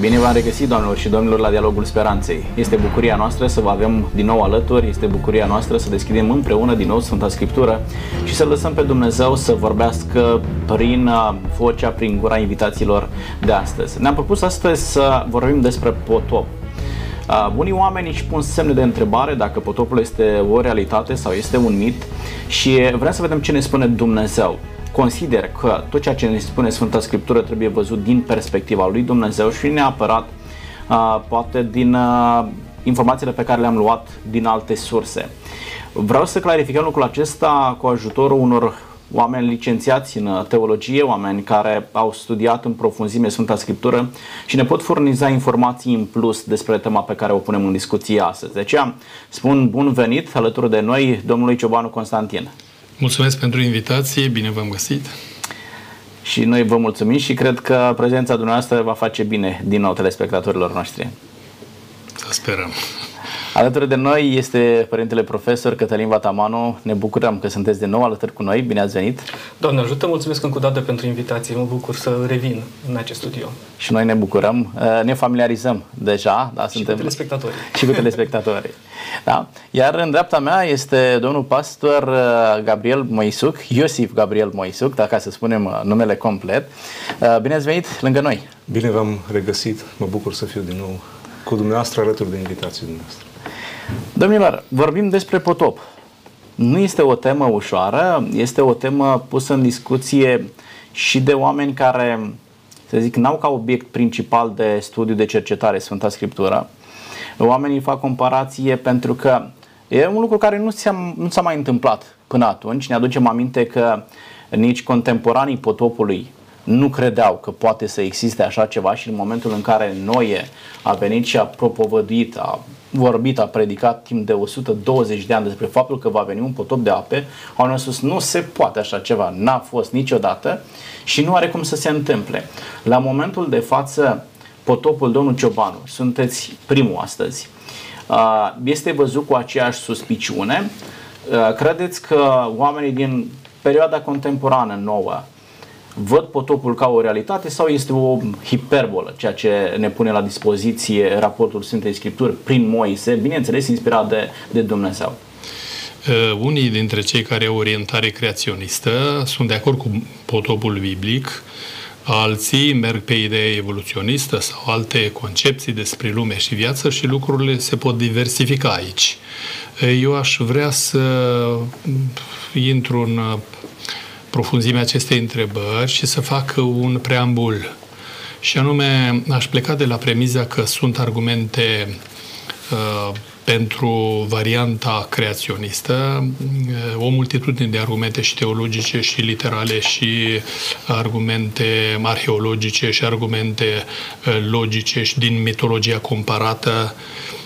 Bine v-am regăsit, doamnelor și domnilor, la Dialogul Speranței. Este bucuria noastră să vă avem din nou alături, este bucuria noastră să deschidem împreună din nou Sfânta Scriptură și să lăsăm pe Dumnezeu să vorbească prin uh, vocea, prin gura invitațiilor de astăzi. Ne-am propus astăzi să vorbim despre potop. Uh, unii oameni își pun semne de întrebare dacă potopul este o realitate sau este un mit și vrem să vedem ce ne spune Dumnezeu consider că tot ceea ce ne spune Sfânta Scriptură trebuie văzut din perspectiva lui Dumnezeu și neapărat uh, poate din uh, informațiile pe care le-am luat din alte surse. Vreau să clarificăm lucrul acesta cu ajutorul unor oameni licențiați în teologie, oameni care au studiat în profunzime Sfânta Scriptură și ne pot furniza informații în plus despre tema pe care o punem în discuție astăzi. De aceea spun bun venit alături de noi domnului Ciobanu Constantin. Mulțumesc pentru invitație, bine v-am găsit. Și noi vă mulțumim și cred că prezența dumneavoastră va face bine din nou telespectatorilor noștri. Să sperăm. Alături de noi este părintele profesor Cătălin Vatamanu. Ne bucurăm că sunteți de nou alături cu noi. Bine ați venit! Doamne ajută, mulțumesc încă o dată pentru invitație. Mă bucur să revin în acest studio. Și noi ne bucurăm. Uh, ne familiarizăm deja. Da, și suntem... cu telespectatorii. Și cu telespectatorii. Da? Iar în dreapta mea este domnul pastor uh, Gabriel Moisuc, Iosif Gabriel Moisuc, dacă să spunem uh, numele complet. Bine ați venit lângă noi! Bine v-am regăsit. Mă bucur să fiu din nou cu dumneavoastră alături de invitații dumneavoastră. Domnilor, vorbim despre potop. Nu este o temă ușoară, este o temă pusă în discuție și de oameni care, să zic, n-au ca obiect principal de studiu de cercetare Sfânta Scriptură. Oamenii fac comparație pentru că e un lucru care nu s-a, nu s-a mai întâmplat până atunci. Ne aducem aminte că nici contemporanii potopului nu credeau că poate să existe așa ceva și în momentul în care Noe a venit și a propovăduit, a vorbit, a predicat timp de 120 de ani despre faptul că va veni un potop de ape, au spus nu se poate așa ceva, n-a fost niciodată și nu are cum să se întâmple. La momentul de față, potopul domnul Ciobanu, sunteți primul astăzi, este văzut cu aceeași suspiciune. Credeți că oamenii din perioada contemporană nouă văd potopul ca o realitate sau este o hiperbolă, ceea ce ne pune la dispoziție raportul Sfintei Scripturi prin Moise, bineînțeles inspirat de, de Dumnezeu? Uh, unii dintre cei care au orientare creaționistă sunt de acord cu potopul biblic, alții merg pe idee evoluționistă sau alte concepții despre lume și viață și lucrurile se pot diversifica aici. Uh, eu aș vrea să intru în profunzimea acestei întrebări și să fac un preambul. Și anume, aș pleca de la premiza că sunt argumente uh, pentru varianta creaționistă, uh, o multitudine de argumente și teologice și literale și argumente arheologice și argumente uh, logice și din mitologia comparată Eh,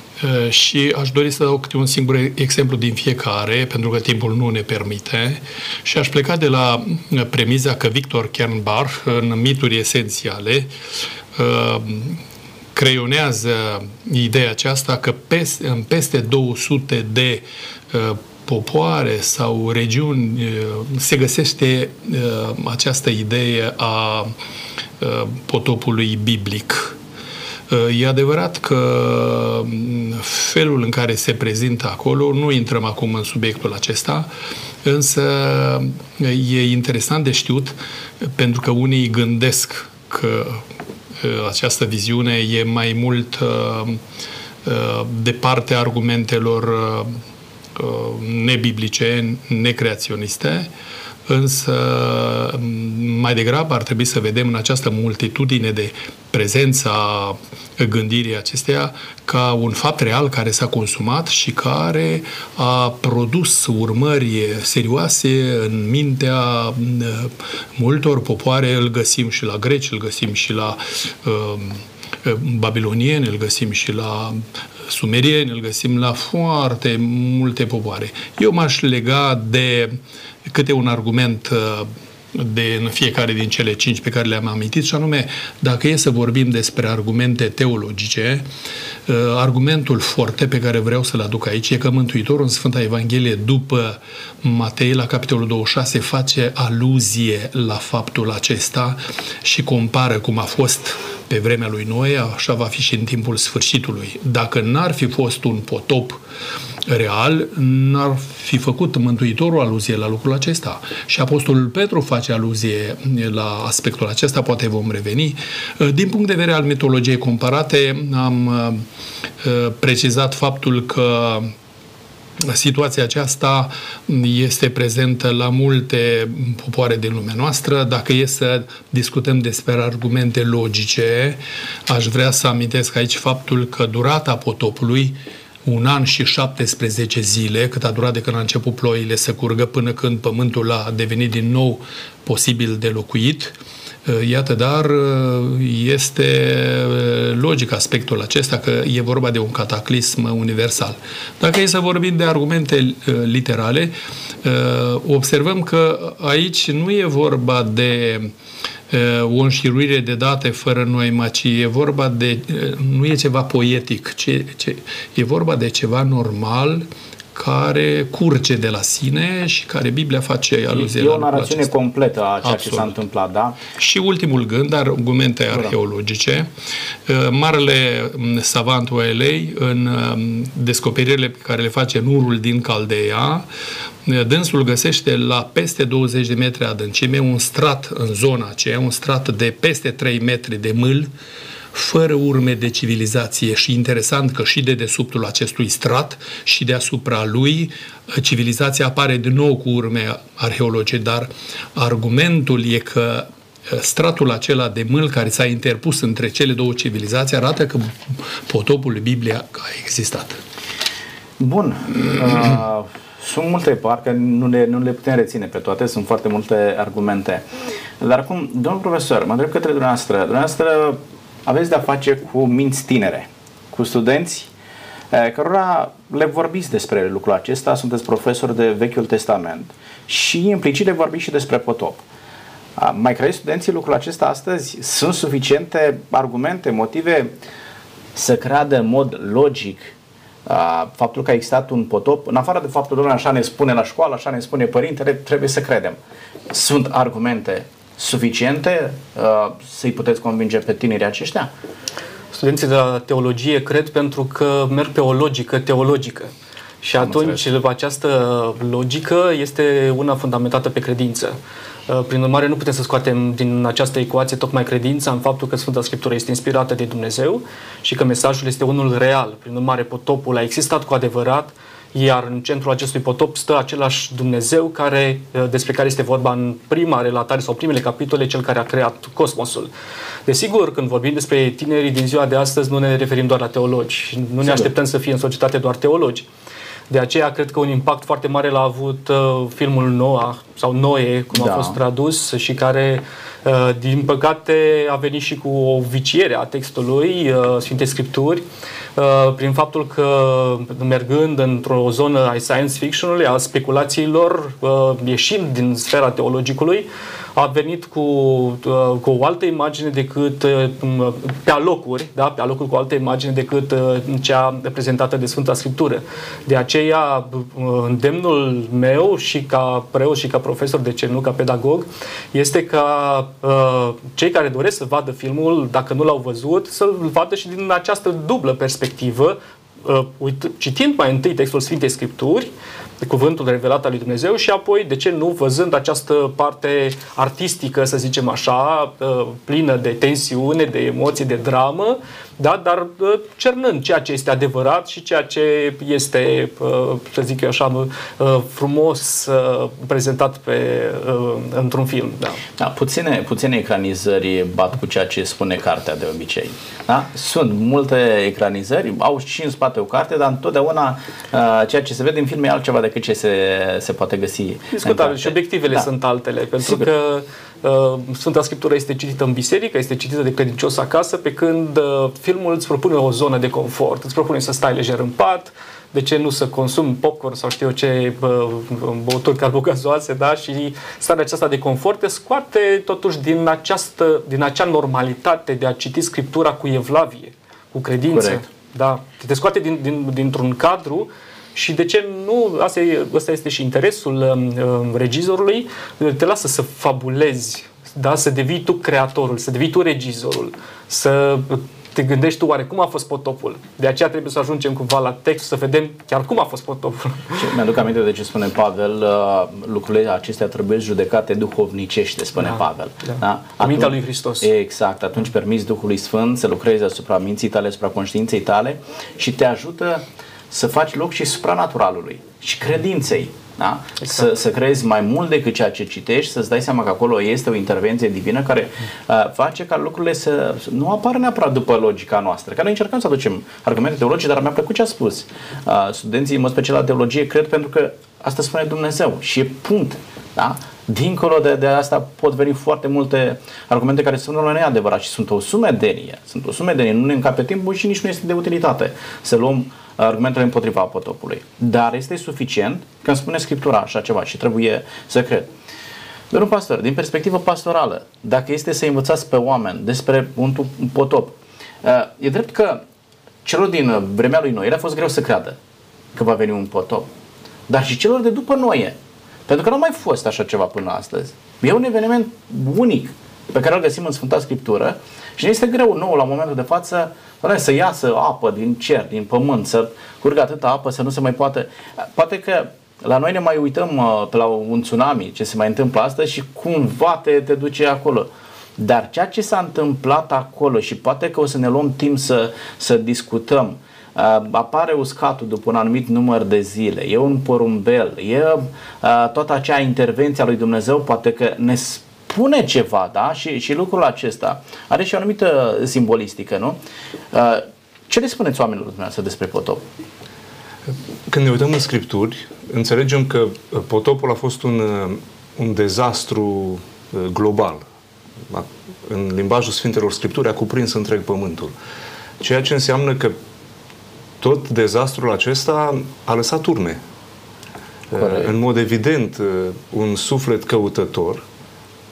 și aș dori să dau câte un singur exemplu din fiecare, pentru că timpul nu ne permite, și aș pleca de la eh, premiza că Victor Kernbach, în mituri esențiale, eh, creionează ideea aceasta că peste, în peste 200 de popoare sau regiuni se găsește această idee a potopului biblic E adevărat că mm, felul în care se prezintă acolo, nu intrăm acum în subiectul acesta, însă e interesant de știut pentru că unii gândesc că această viziune e mai mult de partea argumentelor nebiblice, necreaționiste, însă mai degrabă ar trebui să vedem în această multitudine de prezența gândirii acesteia ca un fapt real care s-a consumat și care a produs urmări serioase în mintea multor popoare. Îl găsim și la greci, îl găsim și la uh, babilonieni, îl găsim și la sumerieni, îl găsim la foarte multe popoare. Eu m-aș lega de câte un argument uh, de în fiecare din cele cinci pe care le-am amintit, și anume, dacă e să vorbim despre argumente teologice, uh, argumentul forte pe care vreau să-l aduc aici e că Mântuitorul în Sfânta Evanghelie, după Matei, la capitolul 26, face aluzie la faptul acesta și compară cum a fost pe vremea lui Noe, așa va fi și în timpul sfârșitului. Dacă n-ar fi fost un potop real, n-ar fi făcut Mântuitorul aluzie la lucrul acesta. Și Apostolul Petru face aluzie la aspectul acesta, poate vom reveni. Din punct de vedere al mitologiei comparate, am uh, precizat faptul că Situația aceasta este prezentă la multe popoare din lumea noastră. Dacă e să discutăm despre argumente logice, aș vrea să amintesc aici faptul că durata potopului un an și 17 zile, cât a durat de când a început ploile să curgă până când pământul a devenit din nou posibil de locuit. Uh, iată, dar uh, este uh, logic aspectul acesta că e vorba de un cataclism universal. Dacă e să vorbim de argumente literale, observăm că aici nu e vorba de o înșiruire de date fără noima, ci e vorba de, nu e ceva poetic, ci, ci e vorba de ceva normal, care curge de la sine și care Biblia face aluzie e, la E o narațiune acesta. completă a ceea Absolut. ce s-a întâmplat, da? Și ultimul gând, argumente arheologice. Uh, marele mm, savant Oelei, în mm, descoperirile pe care le face în urul din Caldeia, uh, dânsul găsește la peste 20 de metri adâncime un strat în zona aceea, un strat de peste 3 metri de mâl, fără urme de civilizație și interesant că și de desubtul acestui strat și deasupra lui civilizația apare din nou cu urme arheologice, dar argumentul e că stratul acela de mâl care s-a interpus între cele două civilizații arată că potopul Biblia a existat. Bun. Uh, sunt multe, parcă nu le, nu le putem reține pe toate, sunt foarte multe argumente. Dar acum, domnul profesor, mă întreb către dumneavoastră. Dumneavoastră aveți de-a face cu minți tinere, cu studenți cărora le vorbiți despre lucrul acesta, sunteți profesori de Vechiul Testament și implicit le vorbiți și despre potop. Mai credeți studenții lucrul acesta astăzi? Sunt suficiente argumente, motive să creadă în mod logic faptul că a existat un potop, în afară de faptul că așa ne spune la școală, așa ne spune părintele, trebuie să credem. Sunt argumente suficiente uh, să-i puteți convinge pe tinerii aceștia? Studenții de la teologie cred pentru că merg pe o logică teologică. Și Am atunci înțeles. această logică este una fundamentată pe credință. Uh, prin urmare, nu putem să scoatem din această ecuație tocmai credința în faptul că Sfânta Scriptură este inspirată de Dumnezeu și că mesajul este unul real. Prin urmare, potopul a existat cu adevărat, iar în centrul acestui potop stă același Dumnezeu care, uh, despre care este vorba în prima relatare sau primele capitole, cel care a creat cosmosul. Desigur, când vorbim despre tinerii din ziua de astăzi, nu ne referim doar la teologi. Nu ne așteptăm să fie în societate doar teologi. De aceea cred că un impact foarte mare l-a avut uh, filmul Noah sau Noe, cum da. a fost tradus și care uh, din păcate a venit și cu o viciere a textului uh, Sfinte Scripturi uh, prin faptul că mergând într-o zonă a science fiction-ului, a speculațiilor, uh, ieșind din sfera teologicului, a venit cu, uh, cu o altă imagine decât uh, pe alocuri, da? pe alocuri cu o altă imagine decât uh, cea prezentată de Sfânta Scriptură. De aceea, îndemnul meu și ca preot și ca profesor, de ce nu ca pedagog, este ca cei care doresc să vadă filmul, dacă nu l-au văzut, să-l vadă și din această dublă perspectivă, citind mai întâi textul Sfintei Scripturi, cuvântul revelat al lui Dumnezeu și apoi, de ce nu, văzând această parte artistică, să zicem așa, ă, plină de tensiune, de emoții, de dramă, da? dar ă, cernând ceea ce este adevărat și ceea ce este, ă, să zic eu așa, frumos prezentat pe, într-un film. Da. Da, puține, puține ecranizări bat cu ceea ce spune cartea de obicei. Da? Sunt multe ecranizări, au și în spate o carte, dar întotdeauna ceea ce se vede în film e altceva decât ce se, se poate găsi. Discutabil și obiectivele da. sunt altele, pentru Sigur. că Uh, Sfânta Scriptură este citită în biserică, este citită de credincios acasă, pe când uh, filmul îți propune o zonă de confort, îți propune să stai lejer în pat, de ce nu să consumi popcorn sau știu eu ce băuturi carbogazoase, da? Și starea aceasta de confort te scoate totuși din, această, din acea normalitate de a citi Scriptura cu evlavie, cu credință. Corect. Da? Te scoate din, din, dintr-un cadru și de ce nu, asta, e, asta este și interesul uh, regizorului, te lasă să fabulezi, da? să devii tu creatorul, să devii tu regizorul, să te gândești tu oare cum a fost potopul. De aceea trebuie să ajungem cumva la text să vedem chiar cum a fost potopul. Mi-aduc aminte de ce spune Pavel, uh, lucrurile acestea trebuie judecate duhovnicește, spune da, Pavel. Da. Da? Atunci, lui Hristos. Exact, atunci permis Duhului Sfânt să lucreze asupra minții tale, asupra conștiinței tale și te ajută să faci loc și supranaturalului și credinței. Da? Exact. Să, să crezi mai mult decât ceea ce citești, să-ți dai seama că acolo este o intervenție divină care uh, face ca lucrurile să nu apară neapărat după logica noastră. Că noi încercăm să aducem argumente teologice, dar mi-a plăcut ce a spus. Uh, studenții, în mod special la teologie, cred pentru că asta spune Dumnezeu și e punct. Da? Dincolo de, de asta pot veni foarte multe argumente care sunt la neadevărat și sunt o sumedenie. Sunt o sumedenie. Nu ne încape timpul și nici nu este de utilitate să luăm argumentele împotriva potopului. Dar este suficient când spune Scriptura așa ceva și trebuie să cred. Domnul pastor, din perspectivă pastorală, dacă este să învățați pe oameni despre un potop, e drept că celor din vremea lui Noe a fost greu să creadă că va veni un potop. Dar și celor de după Noe. Pentru că nu a mai fost așa ceva până astăzi. E un eveniment unic pe care îl găsim în Sfânta Scriptură și ne este greu nou la momentul de față Doamne, să iasă apă din cer, din pământ, să curgă atâta apă să nu se mai poată. Poate că la noi ne mai uităm uh, pe la un tsunami, ce se mai întâmplă astăzi și cumva te, te duce acolo. Dar ceea ce s-a întâmplat acolo și poate că o să ne luăm timp să, să discutăm, uh, apare uscatul după un anumit număr de zile, e un porumbel, e uh, toată acea intervenție a lui Dumnezeu, poate că ne spune ceva, da? Și, și lucrul acesta are și o anumită simbolistică, nu? Uh, ce le spuneți oamenilor dumneavoastră despre potop? Când ne uităm în Scripturi, înțelegem că potopul a fost un, uh, un dezastru uh, global. În limbajul Sfintelor Scripturi a cuprins întreg pământul. Ceea ce înseamnă că tot dezastrul acesta a lăsat urme. Corect. În mod evident, un suflet căutător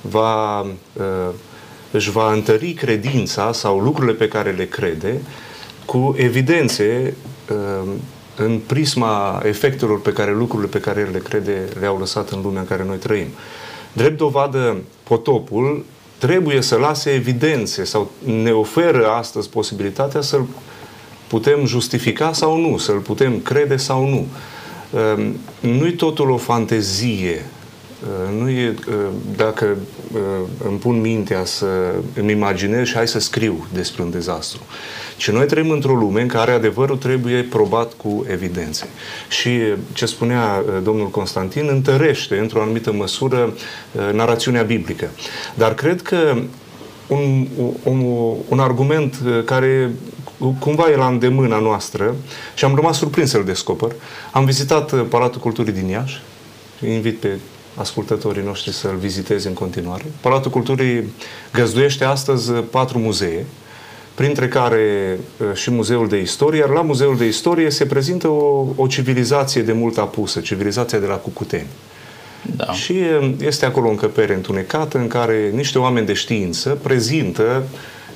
va, uh, își va întări credința sau lucrurile pe care le crede cu evidențe uh, în prisma efectelor pe care lucrurile pe care el le crede le-au lăsat în lumea în care noi trăim. Drept dovadă, potopul trebuie să lase evidențe sau ne oferă astăzi posibilitatea să-l putem justifica sau nu, să-l putem crede sau nu. Uh, nu-i totul o fantezie Uh, nu e uh, dacă uh, îmi pun mintea să îmi imaginez și hai să scriu despre un dezastru. Și noi trăim într-o lume în care adevărul trebuie probat cu evidențe. Și ce spunea domnul Constantin întărește într-o anumită măsură narațiunea biblică. Dar cred că un, un, un argument care cumva e la îndemâna noastră și am rămas surprins să-l descoper. Am vizitat Palatul Culturii din Iași, invit pe ascultătorii noștri să-l viziteze în continuare. Palatul Culturii găzduiește astăzi patru muzee, printre care uh, și Muzeul de Istorie, iar la Muzeul de Istorie se prezintă o, o civilizație de mult apusă, civilizația de la Cucuteni. Da. Și uh, este acolo o încăpere întunecată în care niște oameni de știință prezintă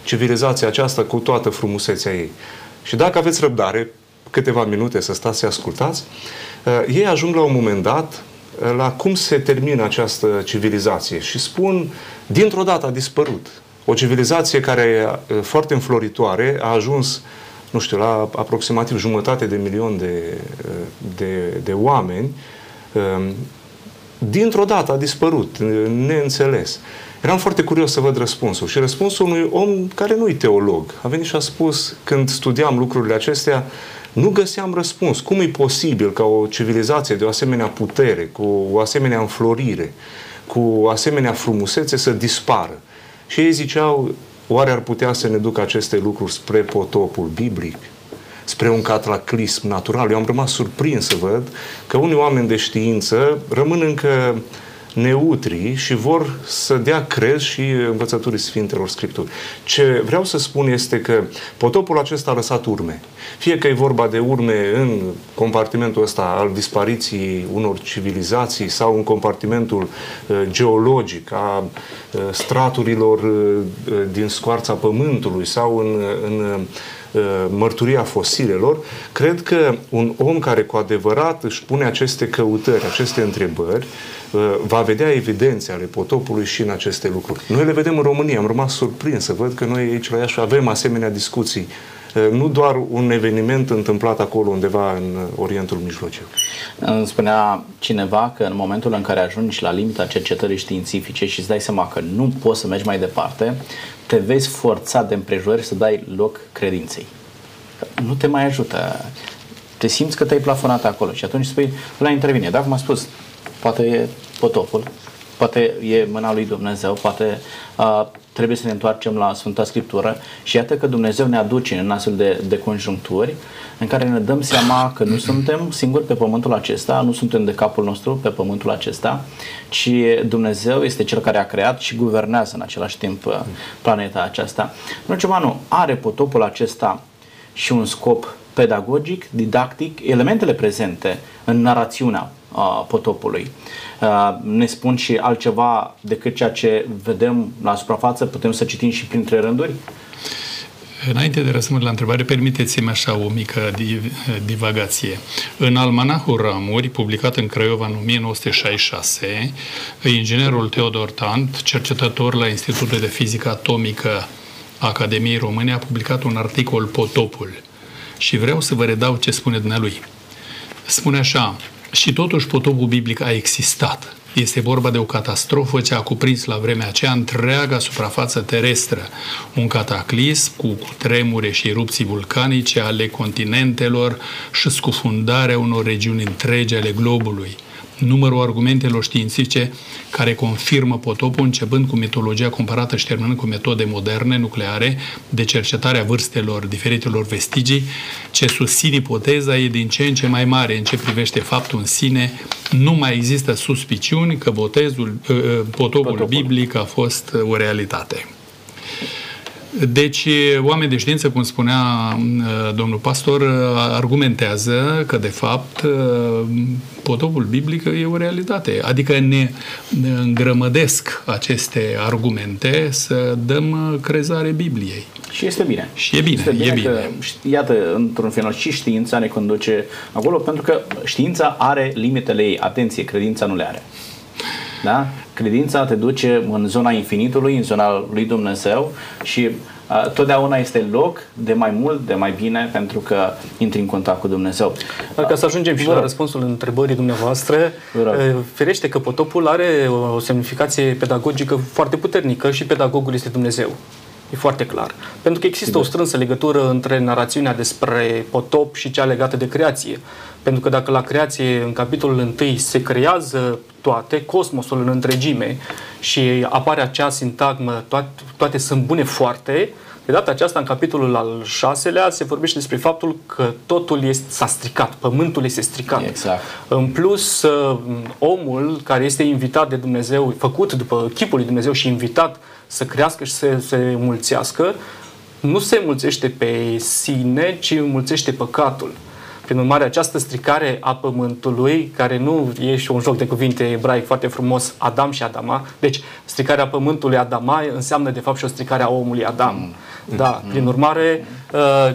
civilizația aceasta cu toată frumusețea ei. Și dacă aveți răbdare, câteva minute să stați să ascultați, uh, ei ajung la un moment dat la cum se termină această civilizație și spun, dintr-o dată a dispărut. O civilizație care foarte înfloritoare a ajuns, nu știu, la aproximativ jumătate de milion de, de, de oameni, dintr-o dată a dispărut, neînțeles. Eram foarte curios să văd răspunsul și răspunsul unui om care nu-i teolog. A venit și a spus, când studiam lucrurile acestea, nu găseam răspuns. Cum e posibil ca o civilizație de o asemenea putere, cu o asemenea înflorire, cu o asemenea frumusețe să dispară? Și ei ziceau, oare ar putea să ne ducă aceste lucruri spre potopul biblic? spre un cataclism natural. Eu am rămas surprins să văd că unii oameni de știință rămân încă neutri și vor să dea crez și învățăturii Sfintelor Scripturi. Ce vreau să spun este că potopul acesta a lăsat urme. Fie că e vorba de urme în compartimentul ăsta al dispariției unor civilizații sau în compartimentul uh, geologic a uh, straturilor uh, din scoarța Pământului sau în, în mărturia fosilelor, cred că un om care cu adevărat își pune aceste căutări, aceste întrebări, va vedea evidențe ale potopului și în aceste lucruri. Noi le vedem în România, am rămas surprins să văd că noi aici la Iași avem asemenea discuții nu doar un eveniment întâmplat acolo undeva în Orientul Mijlociu. Îmi spunea cineva că în momentul în care ajungi la limita cercetării științifice și îți dai seama că nu poți să mergi mai departe, te vezi forțat de împrejurări să dai loc credinței. Nu te mai ajută. Te simți că te-ai plafonat acolo și atunci spui, la intervine. Dar cum am spus, poate e potopul, poate e mâna lui Dumnezeu, poate uh, trebuie să ne întoarcem la Sfânta Scriptură și iată că Dumnezeu ne aduce în astfel de, de conjuncturi în care ne dăm seama că nu suntem singuri pe pământul acesta, nu suntem de capul nostru pe pământul acesta, ci Dumnezeu este Cel care a creat și guvernează în același timp uh, planeta aceasta. Nu ceva nu, are potopul acesta și un scop pedagogic, didactic, elementele prezente în narațiunea uh, potopului. Uh, ne spun și altceva decât ceea ce vedem la suprafață, putem să citim și printre rânduri? Înainte de răspunde la întrebare, permiteți-mi așa o mică divagație. În Almanahul Ramuri, publicat în Craiova în 1966, inginerul Teodor Tant, cercetător la Institutul de Fizică Atomică Academiei Române, a publicat un articol Potopul. Și vreau să vă redau ce spune dumnealui. Spune așa, și totuși potopul biblic a existat. Este vorba de o catastrofă ce a cuprins la vremea aceea întreaga suprafață terestră, un cataclism cu tremure și erupții vulcanice ale continentelor și scufundarea unor regiuni întregi ale globului numărul argumentelor științifice care confirmă potopul, începând cu mitologia comparată și terminând cu metode moderne, nucleare, de cercetare a vârstelor diferitelor vestigii, ce susțin ipoteza e din ce în ce mai mare în ce privește faptul în sine. Nu mai există suspiciuni că botezul, ă, ă, potopul, potopul biblic a fost o realitate. Deci, oameni de știință, cum spunea domnul pastor, argumentează că, de fapt, potopul biblic e o realitate. Adică ne îngrămădesc aceste argumente să dăm crezare Bibliei. Și este bine. Și e bine, este bine, e bine. Că, iată, într-un final, și știința ne conduce acolo, pentru că știința are limitele ei. Atenție, credința nu le are. Da? Credința te duce în zona infinitului, în zona lui Dumnezeu și uh, totdeauna este loc de mai mult, de mai bine, pentru că intri în contact cu Dumnezeu. Dar ca să ajungem și la răspunsul întrebării dumneavoastră, ferește că potopul are o semnificație pedagogică foarte puternică și pedagogul este Dumnezeu. E foarte clar. Pentru că există o strânsă legătură între narațiunea despre potop și cea legată de creație. Pentru că dacă la creație, în capitolul 1, se creează toate, cosmosul în întregime și apare acea sintagmă, toate, toate sunt bune foarte, de data aceasta, în capitolul al șaselea, se vorbește despre faptul că totul este, s-a stricat, pământul este stricat. Exact. În plus, uh, omul care este invitat de Dumnezeu, făcut după chipul lui Dumnezeu și invitat să crească și să se mulțească, nu se mulțește pe sine, ci mulțește păcatul. Prin urmare, această stricare a pământului, care nu e și un joc de cuvinte ebraic foarte frumos, Adam și Adama, deci stricarea pământului Adama înseamnă de fapt și o stricare a omului Adam. Mm. Da, prin urmare, uh,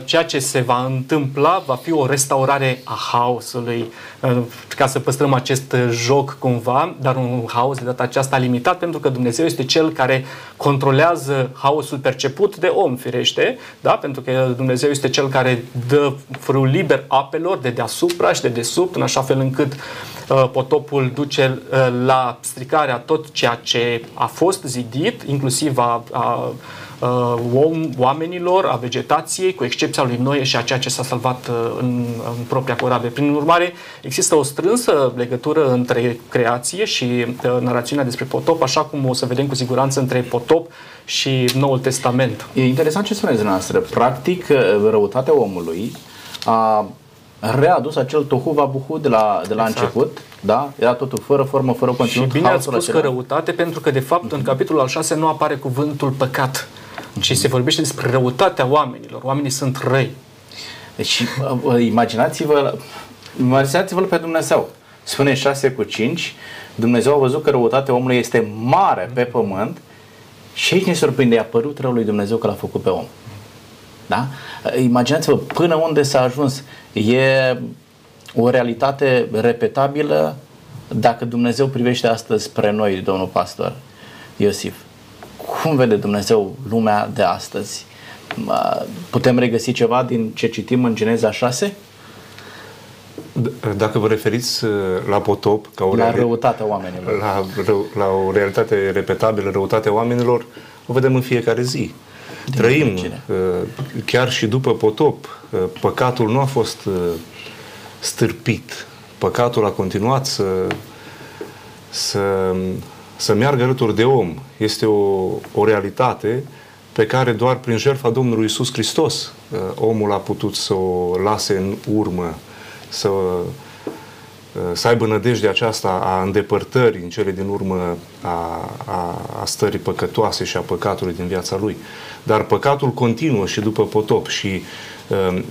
ceea ce se va întâmpla va fi o restaurare a haosului, uh, ca să păstrăm acest joc cumva, dar un haos de data aceasta limitat, pentru că Dumnezeu este cel care controlează haosul perceput de om, firește, da? pentru că Dumnezeu este cel care dă frâul liber apelor de deasupra și de desubt, în așa fel încât uh, potopul duce la stricarea tot ceea ce a fost zidit, inclusiv a, a uh, om, oamenilor, a vegetației, cu excepția lui Noe și a ceea ce s-a salvat uh, în, în propria corabie. Prin urmare, există o strânsă legătură între creație și uh, narațiunea despre potop, așa cum o să vedem cu siguranță între potop și Noul Testament. E interesant ce spuneți dumneavoastră. Practic, uh, răutatea omului a readus acel tohu vabuhu de la, de la exact. început, da? Era totul fără formă, fără conținut. Și bine ați spus acela. că răutate, pentru că de fapt în capitolul al 6 nu apare cuvântul păcat, ci se vorbește despre răutatea oamenilor. Oamenii sunt răi. Deci imaginați-vă, imaginați-vă pe Dumnezeu. Spune 6 cu 5, Dumnezeu a văzut că răutatea omului este mare pe pământ și aici ne surprinde, a părut răul lui Dumnezeu că l-a făcut pe om. Da? Imaginați-vă până unde s-a ajuns. E o realitate repetabilă dacă Dumnezeu privește astăzi spre noi, domnul pastor Iosif. Cum vede Dumnezeu lumea de astăzi? Putem regăsi ceva din ce citim în Geneza 6? Dacă vă referiți uh, la potop, ca o la răutatea oamenilor, la, la o realitate repetabilă, răutatea oamenilor, o vedem în fiecare zi. Din Trăim, fericire. Uh, chiar și după potop, uh, păcatul nu a fost stârpit. Păcatul a continuat să, să, să meargă alături de om. Este o, o realitate pe care doar prin jertfa Domnului Isus Hristos omul a putut să o lase în urmă să, să aibă nădejdea aceasta a îndepărtării în cele din urmă a, a, a stării păcătoase și a păcatului din viața lui. Dar păcatul continuă și după potop și um,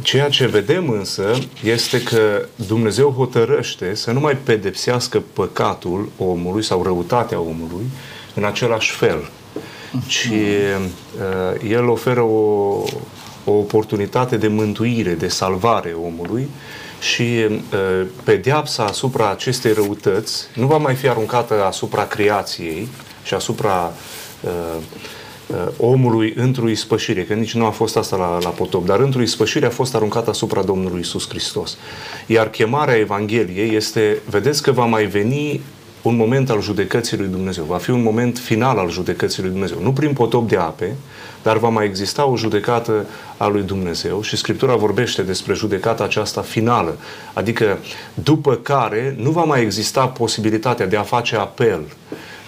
ceea ce vedem însă este că Dumnezeu hotărăște să nu mai pedepsească păcatul omului sau răutatea omului în același fel, ci uh, El oferă o, o oportunitate de mântuire, de salvare omului și uh, pedeapsa asupra acestei răutăți nu va mai fi aruncată asupra creației și asupra uh, uh, omului într-o ispășire, că nici nu a fost asta la, la potop, dar într-o ispășire a fost aruncată asupra Domnului Isus Hristos. Iar chemarea Evangheliei este, vedeți că va mai veni un moment al judecății lui Dumnezeu. Va fi un moment final al judecății lui Dumnezeu. Nu prin potop de ape, dar va mai exista o judecată a lui Dumnezeu și Scriptura vorbește despre judecata aceasta finală, adică după care nu va mai exista posibilitatea de a face apel,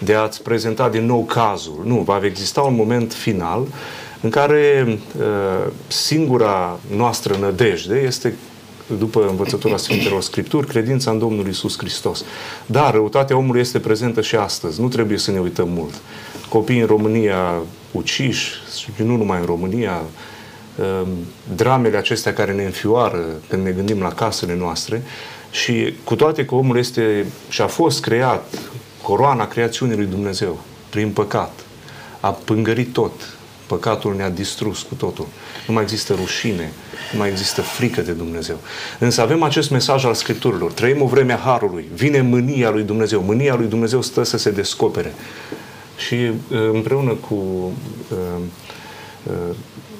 de a-ți prezenta din nou cazul. Nu, va exista un moment final în care uh, singura noastră nădejde este după învățătura Sfintelor Scripturi, credința în Domnul Isus Hristos. Dar răutatea omului este prezentă și astăzi. Nu trebuie să ne uităm mult. Copiii în România uciși, și nu numai în România, um, dramele acestea care ne înfioară când ne gândim la casele noastre și cu toate că omul este și a fost creat, coroana creațiunii lui Dumnezeu, prin păcat, a pângărit tot, păcatul ne-a distrus cu totul. Nu mai există rușine, nu mai există frică de Dumnezeu. Însă avem acest mesaj al Scripturilor. Trăim o vreme a Harului. Vine mânia lui Dumnezeu. Mânia lui Dumnezeu stă să se descopere și uh, împreună cu uh, uh,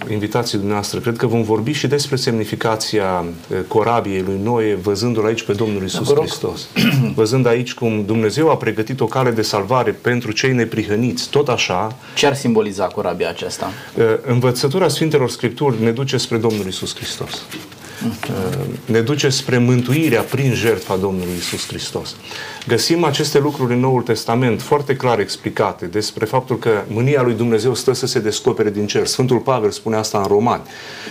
invitații dumneavoastră, cred că vom vorbi și despre semnificația corabiei lui Noe, văzându-l aici pe Domnul Isus Hristos. Văzând aici cum Dumnezeu a pregătit o cale de salvare pentru cei neprihăniți, tot așa. Ce ar simboliza corabia aceasta? Învățătura Sfintelor Scripturi ne duce spre Domnul Isus Hristos ne duce spre mântuirea prin jertfa Domnului Isus Hristos. Găsim aceste lucruri în Noul Testament foarte clar explicate despre faptul că mânia lui Dumnezeu stă să se descopere din cer. Sfântul Pavel spune asta în Romani.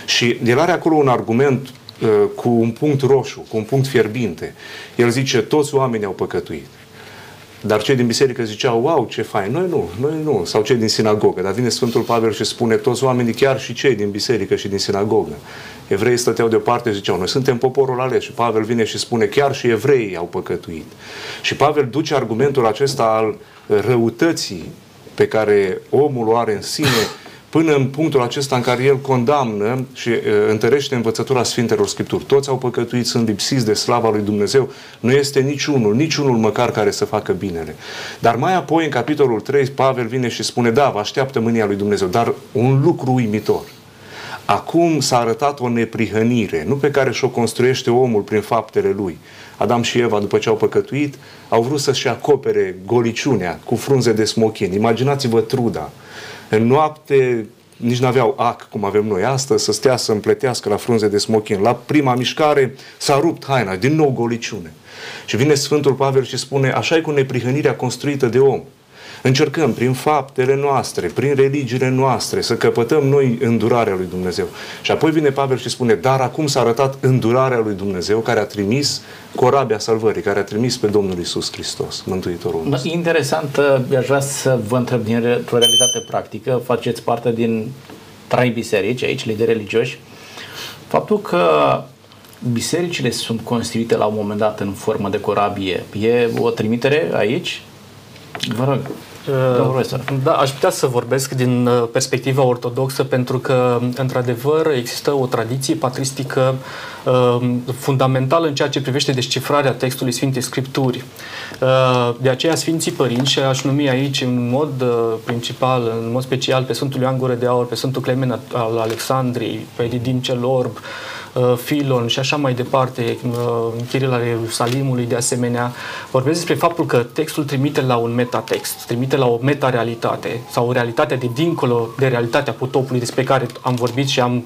Și el are acolo un argument uh, cu un punct roșu, cu un punct fierbinte. El zice, toți oamenii au păcătuit. Dar cei din biserică ziceau, wow, ce fain. Noi nu, noi nu. Sau cei din sinagogă. Dar vine Sfântul Pavel și spune, toți oamenii, chiar și cei din biserică și din sinagogă. Evreii stăteau deoparte și ziceau, noi suntem poporul ales. Și Pavel vine și spune, chiar și evreii au păcătuit. Și Pavel duce argumentul acesta al răutății pe care omul o are în sine până în punctul acesta în care el condamnă și uh, întărește învățătura Sfintelor Scripturi. Toți au păcătuit, sunt lipsiți de slava lui Dumnezeu. Nu este niciunul, niciunul măcar care să facă binele. Dar mai apoi, în capitolul 3, Pavel vine și spune, da, vă așteaptă mânia lui Dumnezeu, dar un lucru uimitor. Acum s-a arătat o neprihănire, nu pe care și-o construiește omul prin faptele lui. Adam și Eva, după ce au păcătuit, au vrut să-și acopere goliciunea cu frunze de smochin. Imaginați-vă truda în noapte nici nu aveau ac, cum avem noi astăzi, să stea să împletească la frunze de smochin. La prima mișcare s-a rupt haina, din nou goliciune. Și vine Sfântul Pavel și spune, așa e cu neprihănirea construită de om. Încercăm prin faptele noastre, prin religiile noastre, să căpătăm noi îndurarea lui Dumnezeu. Și apoi vine Pavel și spune, dar acum s-a arătat îndurarea lui Dumnezeu care a trimis corabia salvării, care a trimis pe Domnul Isus Hristos, Mântuitorul nostru. Interesant, uh, aș vrea să vă întreb din o realitate practică, faceți parte din trei biserici aici, lideri religioși, faptul că bisericile sunt constituite la un moment dat în formă de corabie, e o trimitere aici? Vă rog. Uh, da, aș putea să vorbesc din uh, perspectiva ortodoxă pentru că, într-adevăr, există o tradiție patristică uh, fundamentală în ceea ce privește descifrarea textului Sfintei Scripturi. De aceea Sfinții Părinți, și aș numi aici în mod principal, în mod special pe Sfântul Ioan Gură de Aur, pe Sfântul Clement al Alexandriei, pe Didim cel Orb, Uh, Filon și așa mai departe, uh, Chiril al Ierusalimului de asemenea, vorbesc despre faptul că textul trimite la un metatext, trimite la o metarealitate sau o realitate de dincolo de realitatea potopului despre care am vorbit și am,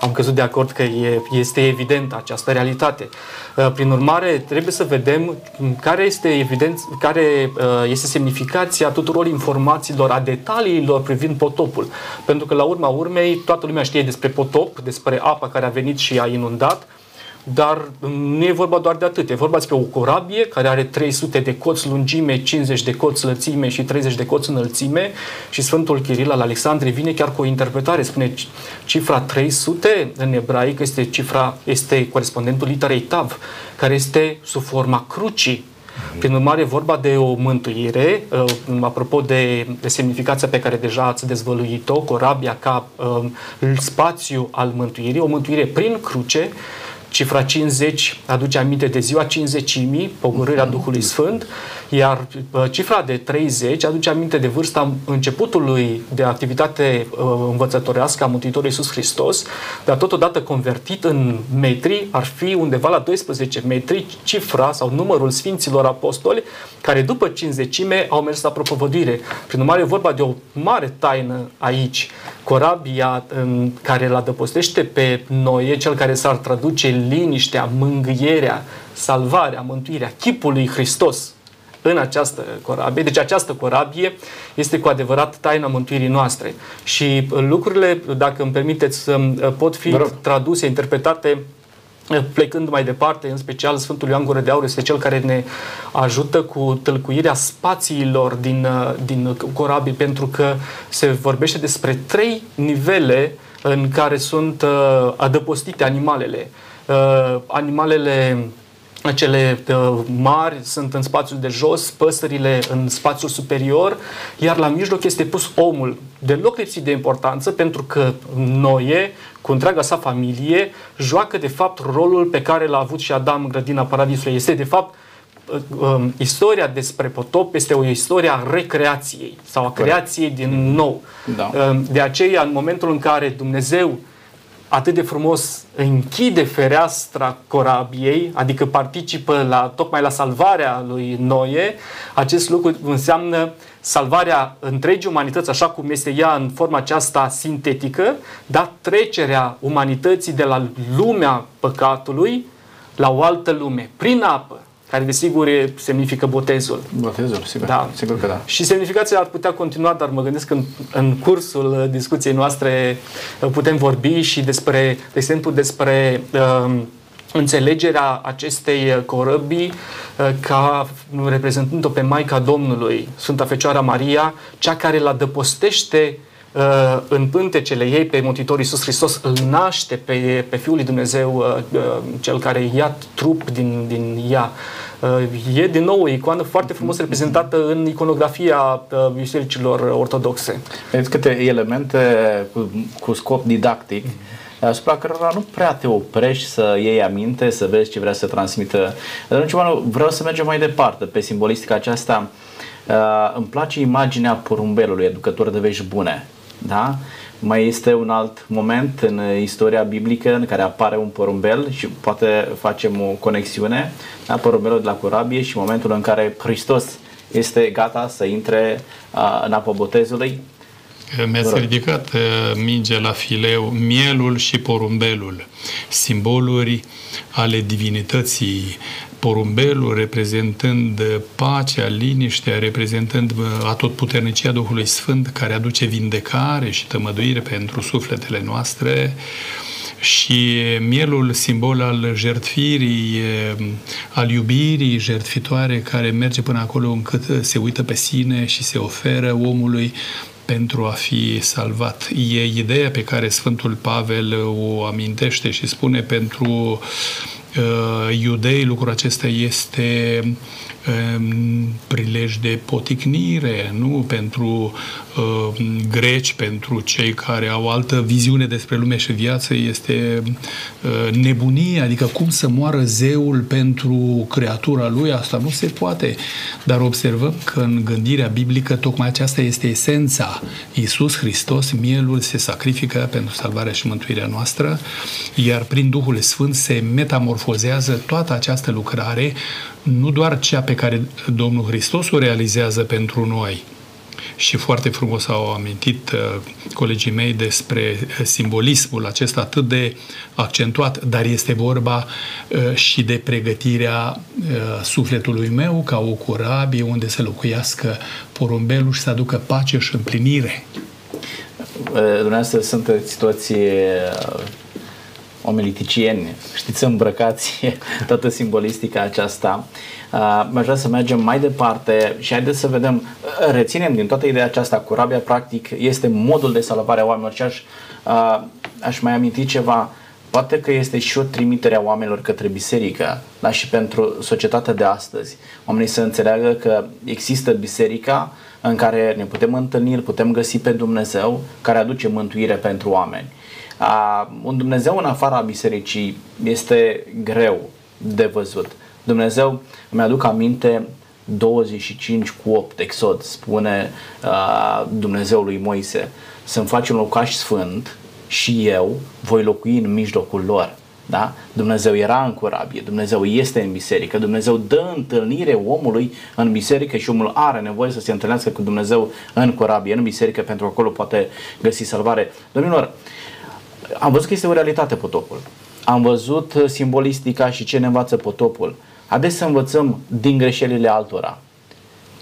am căzut de acord că e, este evident această realitate. Uh, prin urmare, trebuie să vedem care este evident, care este semnificația tuturor informațiilor, a detaliilor privind potopul. Pentru că la urma urmei toată lumea știe despre potop, despre apa care a venit și a inundat, dar nu e vorba doar de atât. E vorba despre o corabie care are 300 de coți lungime, 50 de coți lățime și 30 de coți înălțime și Sfântul Chiril al Alexandrei vine chiar cu o interpretare. Spune cifra 300 în ebraic este cifra, este corespondentul literei Tav, care este sub forma crucii. Prin urmare, vorba de o mântuire, uh, apropo de, de semnificația pe care deja ați dezvăluit-o, corabia ca uh, spațiu al mântuirii, o mântuire prin cruce, Cifra 50 aduce aminte de ziua 50-imii, pogorârea mhm. Duhului Sfânt, iar uh, cifra de 30 aduce aminte de vârsta începutului de activitate uh, învățătorească a Mântuitorului Iisus Hristos, dar totodată convertit în metri, ar fi undeva la 12 metri cifra sau numărul Sfinților Apostoli, care după 50 au mers la propovăduire. Prin urmare, e vorba de o mare taină aici. Corabia în care îl adăpostește pe Noe, cel care s-ar traduce liniștea, mângâierea, salvarea, mântuirea, chipul lui Hristos în această corabie. Deci această corabie este cu adevărat taina mântuirii noastre. Și lucrurile, dacă îmi permiteți, pot fi traduse, interpretate plecând mai departe, în special Sfântul Ioan Gură de Aur este cel care ne ajută cu tălcuirea spațiilor din, din corabii, pentru că se vorbește despre trei nivele în care sunt uh, adăpostite animalele. Uh, animalele cele uh, mari sunt în spațiul de jos, păsările în spațiul superior, iar la mijloc este pus omul, deloc lipsit de importanță, pentru că Noe, cu întreaga sa familie, joacă de fapt rolul pe care l-a avut și Adam în grădina Paradisului. Este de fapt uh, um, istoria despre potop este o istorie a recreației sau a creației din nou. Da. Uh, de aceea, în momentul în care Dumnezeu atât de frumos închide fereastra corabiei, adică participă la, tocmai la salvarea lui Noe, acest lucru înseamnă salvarea întregii umanități, așa cum este ea în forma aceasta sintetică, dar trecerea umanității de la lumea păcatului la o altă lume, prin apă care desigur semnifică botezul. Botezul, sigur. Da. Sigur că da. Și semnificația ar putea continua, dar mă gândesc că în, în cursul discuției noastre uh, putem vorbi și despre, de exemplu, despre um, înțelegerea acestei corăbii uh, ca reprezentând-o pe Maica Domnului, Sfânta Fecioara Maria, cea care îl adăpostește uh, în pântecele ei pe Mântuitorul Iisus Hristos, îl naște pe, pe Fiul lui Dumnezeu, cel care ia trup din, din ea. E din nou o icoană foarte frumos reprezentată în iconografia bisericilor ortodoxe. Vedeți câte elemente cu, cu scop didactic asupra cărora nu prea te oprești să iei aminte, să vezi ce vrea să transmită. Dar în vreau să mergem mai departe pe simbolistica aceasta. Uh, îmi place imaginea porumbelului, educător de vești bune. Da? Mai este un alt moment în istoria biblică în care apare un porumbel și poate facem o conexiune, da? porumbelul de la corabie și momentul în care Hristos este gata să intre uh, în apă botezului. Mi-ați ridicat minge la fileu mielul și porumbelul, simboluri ale divinității, porumbelul reprezentând pacea, liniștea, reprezentând atotputernicia Duhului Sfânt care aduce vindecare și tămăduire pentru sufletele noastre, și mielul simbol al jertfirii, al iubirii jertfitoare care merge până acolo încât se uită pe sine și se oferă omului pentru a fi salvat. E ideea pe care Sfântul Pavel o amintește și spune pentru uh, iudei lucrul acesta este prilej de poticnire, nu pentru uh, greci, pentru cei care au altă viziune despre lume și viață, este uh, nebunie, adică cum să moară zeul pentru creatura lui, asta nu se poate. Dar observăm că în gândirea biblică tocmai aceasta este esența. Iisus Hristos, mielul, se sacrifică pentru salvarea și mântuirea noastră, iar prin Duhul Sfânt se metamorfozează toată această lucrare nu doar cea pe care Domnul Hristos o realizează pentru noi, și foarte frumos au amintit uh, colegii mei despre uh, simbolismul acesta atât de accentuat, dar este vorba uh, și de pregătirea sufletului meu ca o corabie unde să locuiască porumbelul și să aducă pace și împlinire. Dumneavoastră sunt situații omeliticieni, știți, îmbrăcați toată simbolistica aceasta. Uh, aș vrea să mergem mai departe și haideți să vedem, uh, reținem din toată ideea aceasta, corabia practic este modul de salvare a oamenilor și aș, uh, aș mai aminti ceva, poate că este și o trimitere a oamenilor către biserică, dar și pentru societatea de astăzi. Oamenii să înțeleagă că există biserica în care ne putem întâlni, putem găsi pe Dumnezeu care aduce mântuire pentru oameni. A, un Dumnezeu în afara bisericii este greu de văzut. Dumnezeu, îmi aduc aminte, 25 cu 8, Exod, spune uh, Dumnezeul lui Moise, să-mi faci un locaș sfânt și eu voi locui în mijlocul lor. Da? Dumnezeu era în corabie, Dumnezeu este în biserică, Dumnezeu dă întâlnire omului în biserică și omul are nevoie să se întâlnească cu Dumnezeu în corabie, în biserică, pentru că acolo poate găsi salvare. Domnilor, uh, am văzut că este o realitate potopul. Am văzut uh, simbolistica și ce ne învață potopul. Haideți să învățăm din greșelile altora.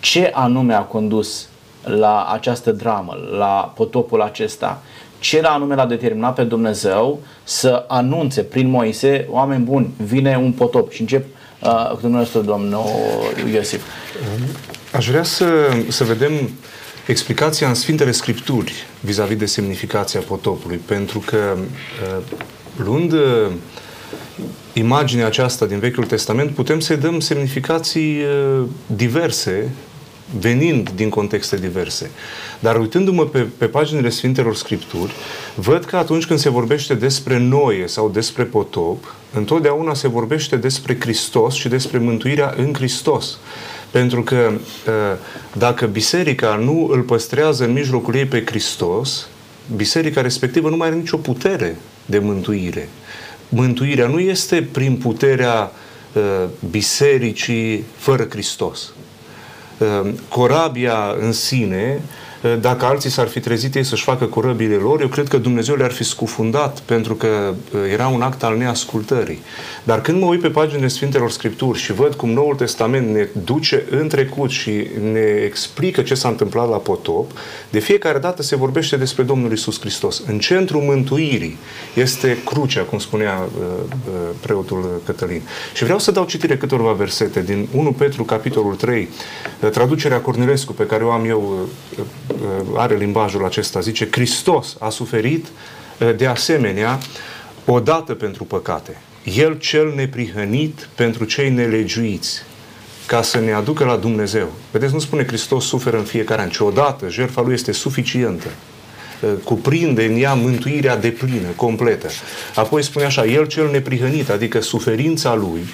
Ce anume a condus la această dramă, la potopul acesta? Ce anume l-a determinat pe Dumnezeu să anunțe prin Moise, oameni buni, vine un potop și încep uh, cu dumneavoastră, domnul Iosif. Aș vrea să, să vedem explicația în Sfintele Scripturi vis-a-vis de semnificația potopului, pentru că uh, luând uh, imaginea aceasta din Vechiul Testament, putem să-i dăm semnificații uh, diverse, venind din contexte diverse. Dar uitându-mă pe, pe paginile Sfintelor Scripturi, văd că atunci când se vorbește despre noie sau despre potop, întotdeauna se vorbește despre Hristos și despre mântuirea în Hristos. Pentru că ă, dacă biserica nu îl păstrează în mijlocul ei pe Hristos, biserica respectivă nu mai are nicio putere de mântuire. Mântuirea nu este prin puterea ă, bisericii fără Hristos. Ă, corabia în sine Eh, dacă alții s-ar fi trezit ei să-și facă corăbile lor, eu cred că Dumnezeu le-ar fi scufundat, pentru că eh, era un act al neascultării. Dar când mă uit pe paginile Sfintelor Scripturi și văd cum Noul Testament ne duce în trecut și ne explică ce s-a întâmplat la potop, de fiecare dată se vorbește despre Domnul Isus Hristos. În centrul mântuirii este crucea, cum spunea uh, preotul Cătălin. Și vreau să dau citire câteva versete din 1 Petru, capitolul 3, traducerea Cornilescu, pe care o am eu Uh, are limbajul acesta, zice, Hristos a suferit uh, de asemenea odată pentru păcate. El cel neprihănit pentru cei nelegiuiți, ca să ne aducă la Dumnezeu. Vedeți, nu spune Hristos suferă în fiecare an, ci odată jertfa lui este suficientă. Uh, cuprinde în ea mântuirea deplină, completă. Apoi spune așa, El cel neprihănit, adică suferința lui,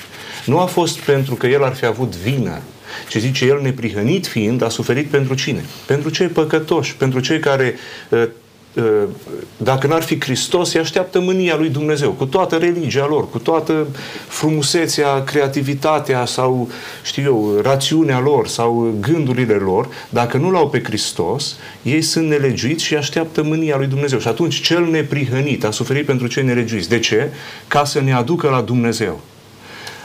nu a fost pentru că El ar fi avut vină, și zice, el neprihănit fiind, a suferit pentru cine? Pentru cei păcătoși, pentru cei care uh, Uh, dacă n-ar fi Hristos, îi așteaptă mânia lui Dumnezeu, cu toată religia lor, cu toată frumusețea, creativitatea sau, știu eu, rațiunea lor sau gândurile lor, dacă nu l-au pe Hristos, ei sunt nelegiuiți și așteaptă mânia lui Dumnezeu. Și atunci cel neprihănit a suferit pentru cei nelegiuiți. De ce? Ca să ne aducă la Dumnezeu.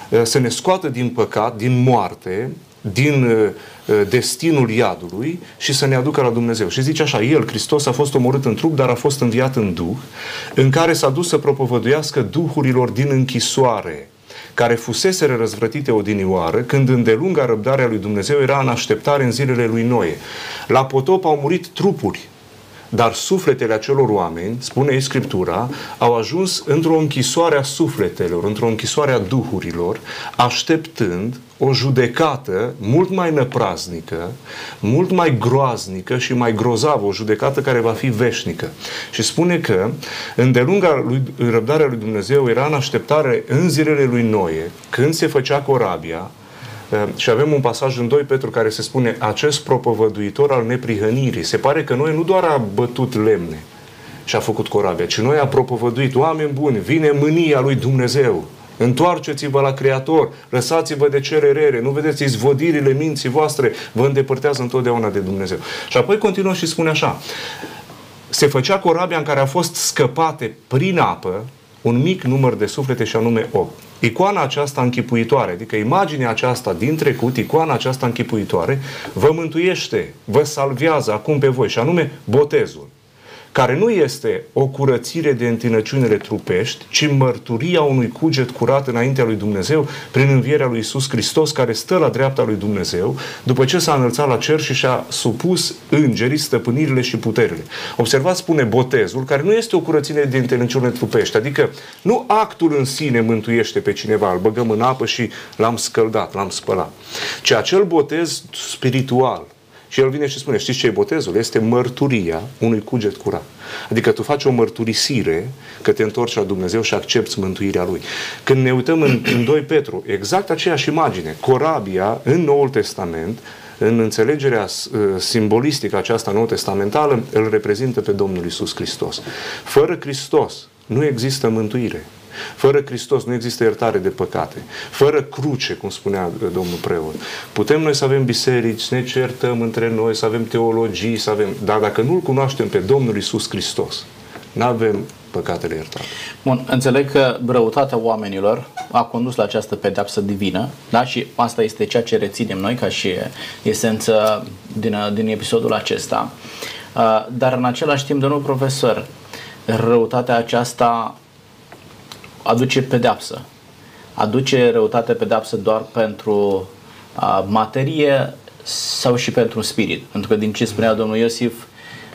Uh, să ne scoată din păcat, din moarte, din uh, Uh, destinul iadului și să ne aducă la Dumnezeu. Și zice așa, El, Hristos, a fost omorât în trup, dar a fost înviat în Duh, în care s-a dus să propovăduiască duhurilor din închisoare, care fusese răzvrătite odinioară, când îndelunga răbdarea lui Dumnezeu era în așteptare în zilele lui Noe. La potop au murit trupuri, dar sufletele acelor oameni, spune Scriptura, au ajuns într-o închisoare a sufletelor, într-o închisoare a duhurilor, așteptând o judecată mult mai năpraznică, mult mai groaznică și mai grozavă, o judecată care va fi veșnică. Și spune că îndelunga lui, răbdarea lui Dumnezeu era în așteptare în zilele lui Noe, când se făcea corabia, Ehm, și avem un pasaj în 2 Petru care se spune acest propovăduitor al neprihănirii. Se pare că noi nu doar a bătut lemne și a făcut corabia, ci noi a propovăduit oameni buni, vine mânia lui Dumnezeu. Întoarceți-vă la Creator, lăsați-vă de cererere, nu vedeți izvodirile minții voastre, vă îndepărtează întotdeauna de Dumnezeu. Și apoi continuă și spune așa, se făcea corabia în care a fost scăpate prin apă un mic număr de suflete și anume 8. Icoana aceasta închipuitoare, adică imaginea aceasta din trecut, icoana aceasta închipuitoare, vă mântuiește, vă salvează acum pe voi, și anume botezul care nu este o curățire de întinăciunile trupești, ci mărturia unui cuget curat înaintea lui Dumnezeu prin învierea lui Isus Hristos, care stă la dreapta lui Dumnezeu, după ce s-a înălțat la cer și și-a supus îngerii stăpânirile și puterile. Observați, spune botezul, care nu este o curățire de întinăciunile trupești, adică nu actul în sine mântuiește pe cineva, îl băgăm în apă și l-am scăldat, l-am spălat, ci acel botez spiritual, și el vine și spune, știți ce e botezul? Este mărturia unui cuget curat. Adică tu faci o mărturisire că te întorci la Dumnezeu și accepti mântuirea Lui. Când ne uităm în, în 2 Petru, exact aceeași imagine. Corabia, în Noul Testament, în înțelegerea uh, simbolistică aceasta nou testamentală, îl reprezintă pe Domnul Isus Hristos. Fără Hristos nu există mântuire. Fără Hristos nu există iertare de păcate. Fără cruce, cum spunea domnul preot. Putem noi să avem biserici, să ne certăm între noi, să avem teologii, să avem... Dar dacă nu-L cunoaștem pe Domnul Isus Hristos, nu avem păcatele iertate. Bun, înțeleg că răutatea oamenilor a condus la această pedeapsă divină, da? Și asta este ceea ce reținem noi ca și esență din, din episodul acesta. Uh, dar în același timp, domnul profesor, răutatea aceasta aduce pedeapsă. Aduce răutate pedeapsă doar pentru a, materie sau și pentru un spirit. Pentru că din ce spunea domnul Iosif,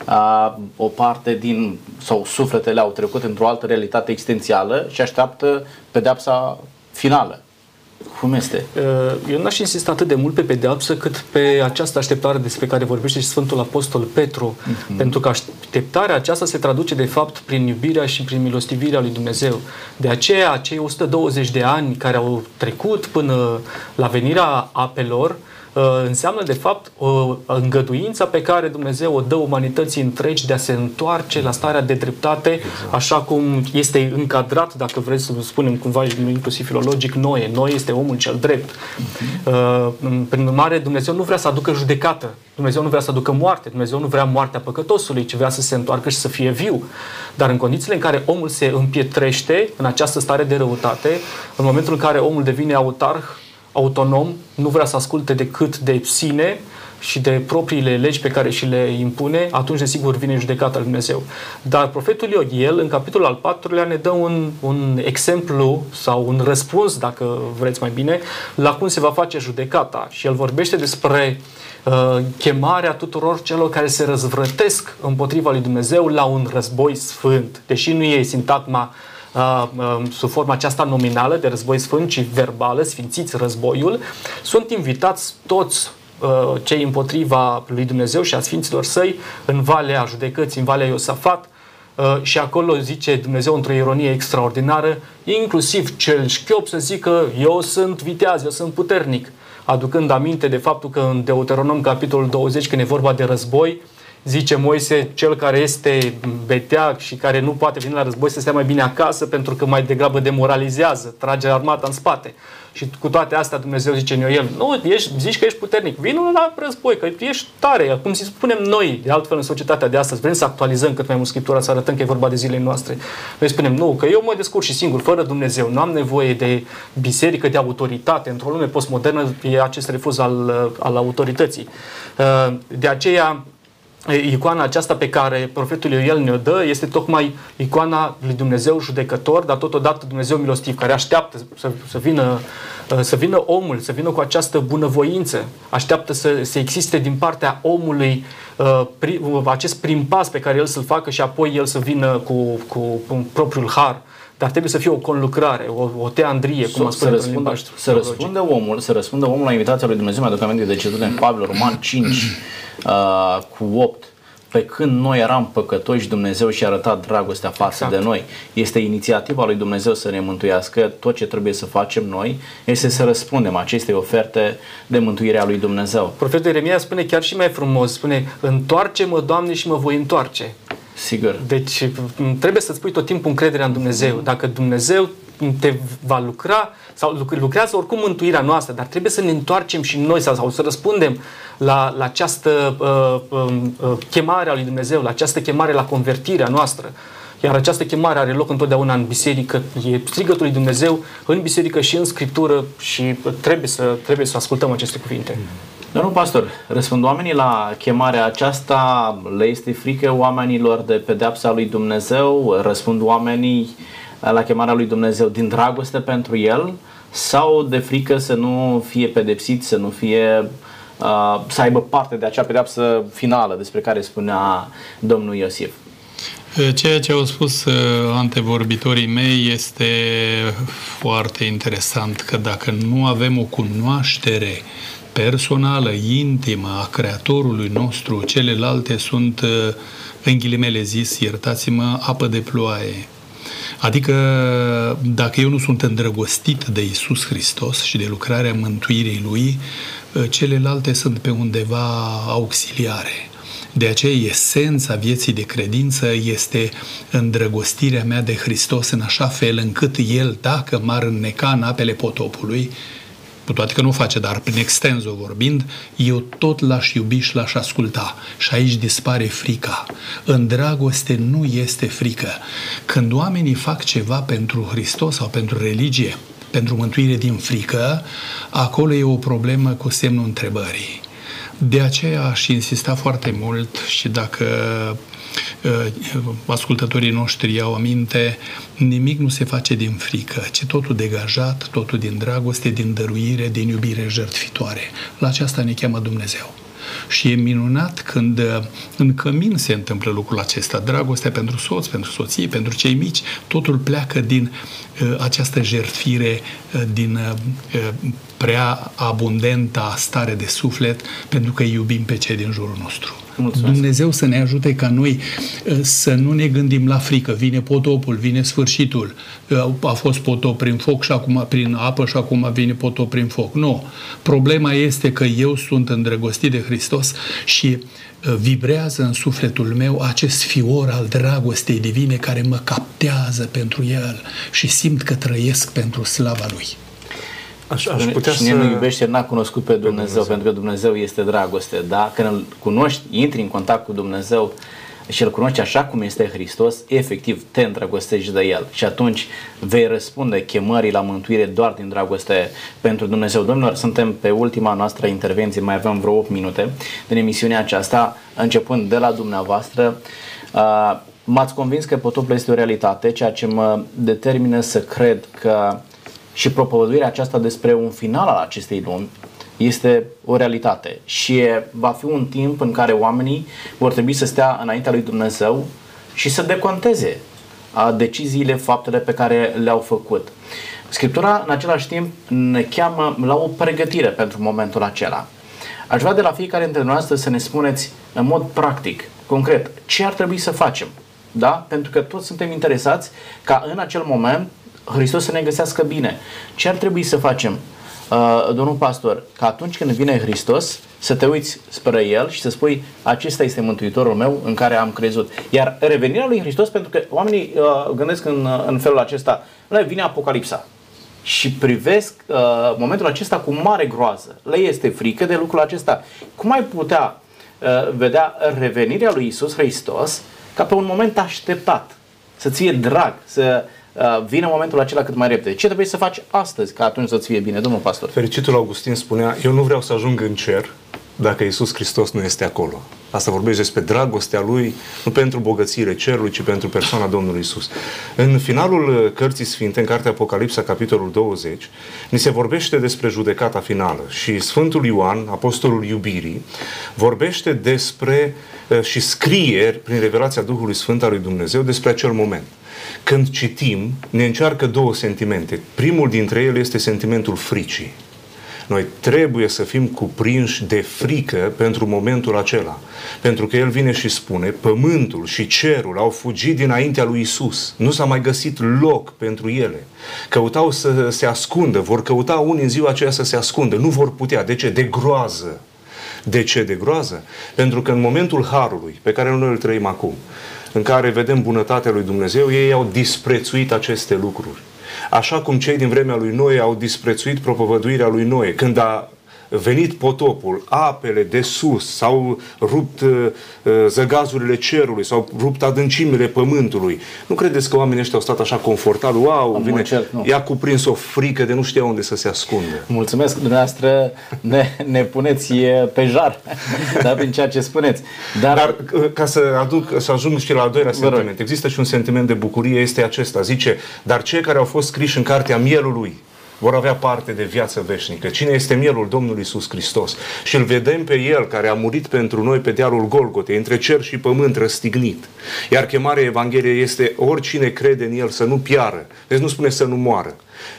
a, o parte din, sau sufletele au trecut într-o altă realitate existențială și așteaptă pedeapsa finală. Cum este? Uh, eu n-aș insista atât de mult pe pedeapsă cât pe această așteptare despre care vorbește și Sfântul Apostol Petru. Uh-huh. Pentru că așteptarea aceasta se traduce de fapt prin iubirea și prin milostivirea lui Dumnezeu. De aceea, cei 120 de ani care au trecut până la venirea apelor, Uh, înseamnă de fapt o îngăduință pe care Dumnezeu o dă umanității întregi de a se întoarce la starea de dreptate, exact. așa cum este încadrat, dacă vreți să spunem cumva inclusiv filologic, Noe. Noe este omul cel drept. Uh-huh. Prin urmare, Dumnezeu nu vrea să aducă judecată, Dumnezeu nu vrea să aducă moarte, Dumnezeu nu vrea moartea păcătosului, ci vrea să se întoarcă și să fie viu. Dar în condițiile în care omul se împietrește în această stare de răutate, în momentul în care omul devine autarh, autonom, nu vrea să asculte decât de sine și de propriile legi pe care și le impune, atunci, desigur, vine judecata lui Dumnezeu. Dar profetul Iog, el, în capitolul al patrulea, ne dă un, un exemplu sau un răspuns, dacă vreți mai bine, la cum se va face judecata. Și el vorbește despre uh, chemarea tuturor celor care se răzvrătesc împotriva lui Dumnezeu la un război sfânt. Deși nu e sintagma uh, uh, sub forma aceasta nominală de război sfânt, ci verbală, sfințiți războiul, sunt invitați toți uh, cei împotriva lui Dumnezeu și a sfinților săi în Valea Judecății, în Valea Iosafat, Uh, și acolo zice Dumnezeu într-o ironie extraordinară, inclusiv cel șchiop să zică eu sunt viteaz, eu sunt puternic, aducând aminte de faptul că în Deuteronom capitolul 20, când e vorba de război, zice Moise, cel care este beteac și care nu poate veni la război să stea mai bine acasă pentru că mai degrabă demoralizează, trage armata în spate. Și cu toate astea Dumnezeu zice în el, nu, ești, zici că ești puternic, vină la război, că ești tare, cum să spunem noi, de altfel în societatea de astăzi, vrem să actualizăm cât mai mult Scriptura, să arătăm că e vorba de zilele noastre. Noi spunem, nu, că eu mă descurc și singur, fără Dumnezeu, nu am nevoie de biserică, de autoritate. Într-o lume postmodernă e acest refuz al, al autorității. De aceea, icoana aceasta pe care profetul Ioel ne-o dă este tocmai icoana lui Dumnezeu judecător, dar totodată Dumnezeu milostiv, care așteaptă să, să, vină, să vină omul, să vină cu această bunăvoință, așteaptă să, să existe din partea omului uh, acest prim pas pe care el să-l facă și apoi el să vină cu, cu, cu propriul har. Dar trebuie să fie o conlucrare, o, o teandrie, cum a spus să răspundă, să răspundă omul, să răspundă omul la invitația lui Dumnezeu, mai aduc aminte de ce în Pavel, Roman 5, uh, cu 8, pe când noi eram păcătoși, Dumnezeu și-a arătat dragostea față exact. de noi. Este inițiativa lui Dumnezeu să ne mântuiască. Tot ce trebuie să facem noi este să răspundem acestei oferte de mântuire a lui Dumnezeu. Profetul Ieremia spune chiar și mai frumos, spune, întoarce-mă, Doamne, și mă voi întoarce. Sigur. Deci trebuie să-ți pui tot timpul încrederea în Dumnezeu. Dacă Dumnezeu te va lucra sau lucrează oricum mântuirea noastră, dar trebuie să ne întoarcem și noi sau, sau să răspundem la, la această uh, um, uh, chemare a lui Dumnezeu, la această chemare la convertirea noastră. Iar această chemare are loc întotdeauna în biserică, e strigătul lui Dumnezeu în biserică și în scriptură și trebuie să, trebuie să ascultăm aceste cuvinte. Domnul pastor, răspund oamenii la chemarea aceasta, le este frică oamenilor de pedeapsa lui Dumnezeu, răspund oamenii la chemarea lui Dumnezeu din dragoste pentru el sau de frică să nu fie pedepsit, să nu fie uh, să aibă parte de acea pedeapsă finală despre care spunea domnul Iosif. Ceea ce au spus uh, antevorbitorii mei este foarte interesant, că dacă nu avem o cunoaștere personală, intimă a Creatorului nostru, celelalte sunt, uh, în ghilimele zis, iertați-mă, apă de ploaie. Adică dacă eu nu sunt îndrăgostit de Isus Hristos și de lucrarea mântuirii Lui, uh, celelalte sunt pe undeva auxiliare. De aceea, esența vieții de credință este îndrăgostirea mea de Hristos în așa fel încât El, dacă m-ar înneca în apele potopului, cu toate că nu face, dar prin extenzo vorbind, eu tot l-aș iubi și l-aș asculta. Și aici dispare frica. În dragoste nu este frică. Când oamenii fac ceva pentru Hristos sau pentru religie, pentru mântuire din frică, acolo e o problemă cu semnul întrebării. De aceea aș insista foarte mult și dacă uh, ascultătorii noștri iau aminte, nimic nu se face din frică, ci totul degajat, totul din dragoste, din dăruire, din iubire jertfitoare. La aceasta ne cheamă Dumnezeu. Și e minunat când uh, în cămin se întâmplă lucrul acesta. Dragostea pentru soț, pentru soție, pentru cei mici, totul pleacă din uh, această jertfire, uh, din uh, prea abundenta stare de suflet, pentru că iubim pe cei din jurul nostru. Mulțumesc. Dumnezeu să ne ajute ca noi uh, să nu ne gândim la frică. Vine potopul, vine sfârșitul. Uh, a fost potop prin foc și acum prin apă și acum vine potop prin foc. Nu. Problema este că eu sunt îndrăgostit de Hristos și uh, vibrează în sufletul meu acest fior al dragostei divine care mă captează pentru el și simt că trăiesc pentru slava lui. Aș, aș putea Cine să... nu iubește n-a cunoscut pe Dumnezeu, Dumnezeu, pentru că Dumnezeu este dragoste. Da? Când îl cunoști, intri în contact cu Dumnezeu și îl cunoști așa cum este Hristos, efectiv te îndrăgostești de El. Și atunci vei răspunde chemării la mântuire doar din dragoste pentru Dumnezeu. Domnilor, suntem pe ultima noastră intervenție, mai avem vreo 8 minute din emisiunea aceasta, începând de la dumneavoastră. M-ați convins că potopul este o realitate, ceea ce mă determină să cred că și propovăduirea aceasta despre un final al acestei lumi este o realitate și va fi un timp în care oamenii vor trebui să stea înaintea lui Dumnezeu și să deconteze a deciziile, faptele pe care le-au făcut. Scriptura, în același timp, ne cheamă la o pregătire pentru momentul acela. Aș vrea de la fiecare dintre noastre să ne spuneți în mod practic, concret, ce ar trebui să facem. Da? Pentru că toți suntem interesați ca în acel moment Hristos să ne găsească bine. Ce ar trebui să facem? uh, domnul pastor, că atunci când vine Hristos, să te uiți spre El și să spui, acesta este Mântuitorul meu în care am crezut. Iar revenirea lui Hristos, pentru că oamenii uh, gândesc în, în felul acesta, vine Apocalipsa și privesc uh, momentul acesta cu mare groază. Le este frică de lucrul acesta. Cum ai putea uh, vedea revenirea lui Isus Hristos ca pe un moment așteptat, să-ți fie drag, să uh, vină momentul acela cât mai repede. Ce trebuie să faci astăzi ca atunci să-ți fie bine, domnul pastor? Fericitul Augustin spunea, eu nu vreau să ajung în cer dacă Isus Hristos nu este acolo. Asta vorbește despre dragostea Lui, nu pentru bogățire cerului, ci pentru persoana Domnului Isus. În finalul Cărții Sfinte, în Cartea Apocalipsa, capitolul 20, ni se vorbește despre judecata finală și Sfântul Ioan, apostolul iubirii, vorbește despre eh, și scrie prin revelația Duhului Sfânt al lui Dumnezeu despre acel moment. Când citim, ne încearcă două sentimente. Primul dintre ele este sentimentul fricii. Noi trebuie să fim cuprinși de frică pentru momentul acela. Pentru că El vine și spune, pământul și cerul au fugit dinaintea lui Isus. Nu s-a mai găsit loc pentru ele. Căutau să se ascundă, vor căuta unii în ziua aceea să se ascundă. Nu vor putea. De ce? De groază. De ce de groază? Pentru că în momentul Harului, pe care noi îl trăim acum, în care vedem bunătatea lui Dumnezeu, ei au disprețuit aceste lucruri. Așa cum cei din vremea lui Noe au disprețuit propovăduirea lui Noe, când a venit potopul, apele de sus, s-au rupt uh, uh, zăgazurile cerului, s-au rupt adâncimile pământului. Nu credeți că oamenii ăștia au stat așa confortabil? Wow, Am vine, cer, nu. i-a cuprins o frică de nu știa unde să se ascundă. Mulțumesc, dumneavoastră ne, ne puneți pe jar, da, prin ceea ce spuneți. Dar, Dar uh, ca să, aduc, să ajung și la al doilea sentiment, există și un sentiment de bucurie, este acesta. Zice, dar cei care au fost scriși în cartea mielului, vor avea parte de viață veșnică. Cine este mielul Domnului Iisus Hristos? Și îl vedem pe El care a murit pentru noi pe dealul Golgotei, între cer și pământ răstignit. Iar chemarea Evangheliei este oricine crede în El să nu piară. Deci nu spune să nu moară,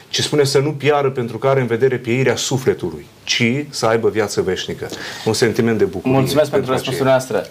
ci spune să nu piară pentru că are în vedere pieirea sufletului, ci să aibă viață veșnică. Un sentiment de bucurie. Mulțumesc pentru răspunsul noastră.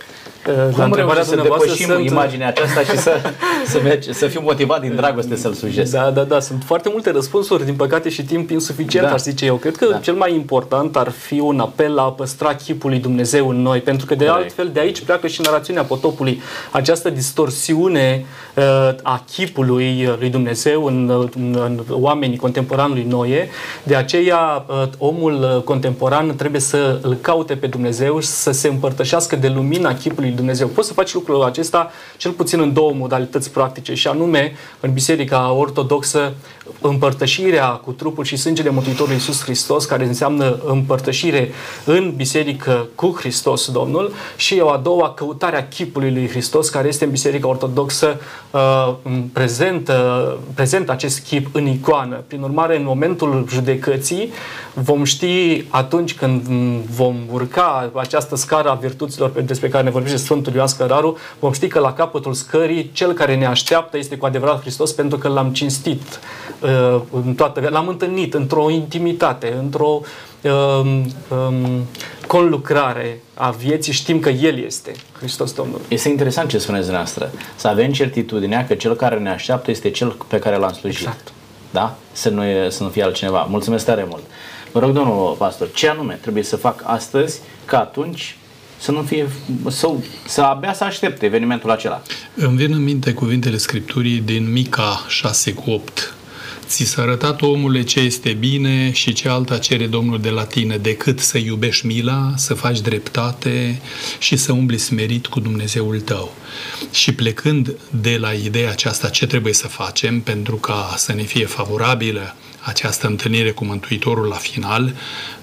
Cum reușești să depășim sunt... imaginea aceasta și să, să, mergi, să fiu motivat din dragoste să-l slujesc? Da, da, da. Sunt foarte multe răspunsuri, din păcate și timp insuficient, da. aș zice eu. Cred că da. cel mai important ar fi un apel la a păstra chipul lui Dumnezeu în noi, pentru că de Corect. altfel de aici pleacă și narațiunea potopului. Această distorsiune uh, a chipului lui Dumnezeu în, în, în oamenii contemporanului Noie. De aceea uh, omul contemporan trebuie să îl caute pe Dumnezeu și să se împărtășească de lumina chipului lui Dumnezeu. Poți să faci lucrul acesta cel puțin în două modalități practice și anume în Biserica Ortodoxă împărtășirea cu trupul și sângele Mântuitorului Iisus Hristos, care înseamnă împărtășire în biserică cu Hristos Domnul și o a doua căutarea chipului lui Hristos, care este în Biserica Ortodoxă uh, prezent, uh, prezent acest chip în icoană. Prin urmare, în momentul judecății, vom ști atunci când vom urca această scară a virtuților despre care ne vorbește Sfântul Ioan Scăraru, vom ști că la capătul scării cel care ne așteaptă este cu adevărat Hristos pentru că l-am cinstit uh, în toată l-am întâlnit într-o intimitate, într-o um, um, conlucrare a vieții, știm că El este Hristos Domnul. Este interesant ce spuneți dumneavoastră. Să avem certitudinea că cel care ne așteaptă este cel pe care l-am slujit. Exact. Da? Să nu, să nu fie altcineva. Mulțumesc tare mult. Vă rog, domnul pastor, ce anume trebuie să fac astăzi ca atunci să nu fie, să, să abia să aștepte evenimentul acela. Îmi vin în minte cuvintele Scripturii din Mica 6 cu 8. Ți s-a arătat, omule, ce este bine și ce alta cere Domnul de la tine decât să iubești mila, să faci dreptate și să umbli smerit cu Dumnezeul tău. Și plecând de la ideea aceasta, ce trebuie să facem pentru ca să ne fie favorabilă această întâlnire cu Mântuitorul la final,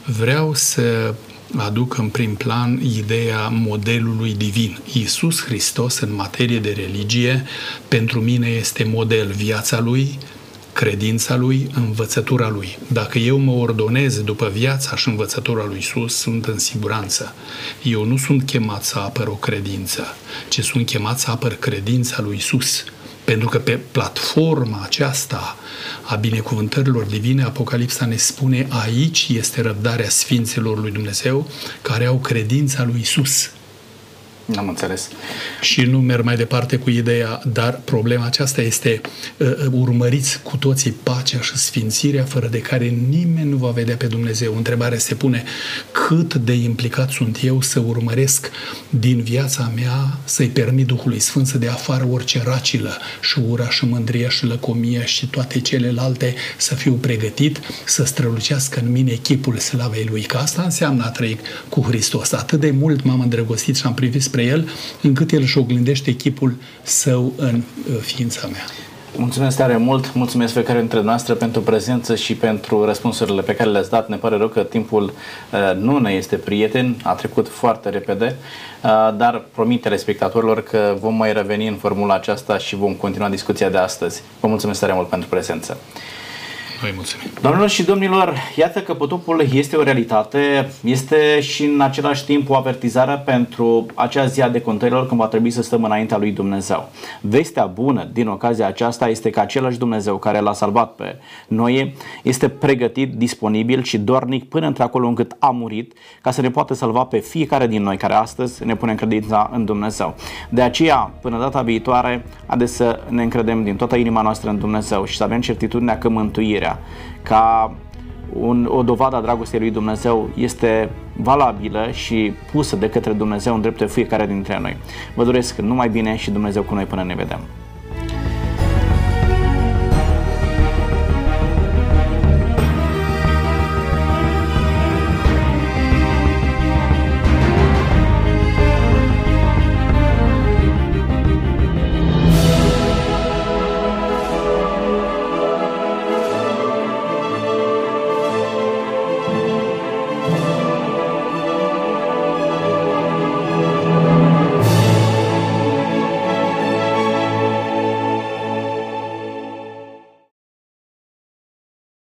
vreau să aduc în prim plan ideea modelului divin. Iisus Hristos, în materie de religie, pentru mine este model viața lui, credința lui, învățătura lui. Dacă eu mă ordonez după viața și învățătura lui Isus, sunt în siguranță. Eu nu sunt chemat să apăr o credință, ci sunt chemat să apăr credința lui Isus. Pentru că pe platforma aceasta a binecuvântărilor divine, Apocalipsa ne spune aici este răbdarea Sfinților lui Dumnezeu care au credința lui Isus. Am înțeles. Și nu merg mai departe cu ideea, dar problema aceasta este uh, urmăriți cu toții pacea și sfințirea fără de care nimeni nu va vedea pe Dumnezeu. Întrebarea se pune cât de implicat sunt eu să urmăresc din viața mea să-i permit Duhului Sfânt să dea afară orice racilă și ura și mândria și lăcomia și toate celelalte să fiu pregătit să strălucească în mine echipul slavei Lui. Că asta înseamnă a trăi cu Hristos. Atât de mult m-am îndrăgostit și am privit spre El, încât El își oglindește echipul său în uh, ființa mea. Mulțumesc tare mult, mulțumesc fiecare dintre noastre pentru prezență și pentru răspunsurile pe care le-ați dat. Ne pare rău că timpul uh, nu ne este prieten, a trecut foarte repede, uh, dar promit telespectatorilor că vom mai reveni în formula aceasta și vom continua discuția de astăzi. Vă mulțumesc tare mult pentru prezență. Noi mulțumim. Doamnelor și domnilor, iată că potopul este o realitate, este și în același timp o avertizare pentru acea zi a decontărilor când va trebui să stăm înaintea lui Dumnezeu. Vestea bună din ocazia aceasta este că același Dumnezeu care l-a salvat pe noi este pregătit, disponibil și dornic până într-acolo încât a murit ca să ne poată salva pe fiecare din noi care astăzi ne punem credința în Dumnezeu. De aceea, până data viitoare, haideți să ne încredem din toată inima noastră în Dumnezeu și să avem certitudinea că mântuirea Scripturea ca un, o dovadă a dragostei lui Dumnezeu este valabilă și pusă de către Dumnezeu în dreptul fiecare dintre noi. Vă doresc numai bine și Dumnezeu cu noi până ne vedem.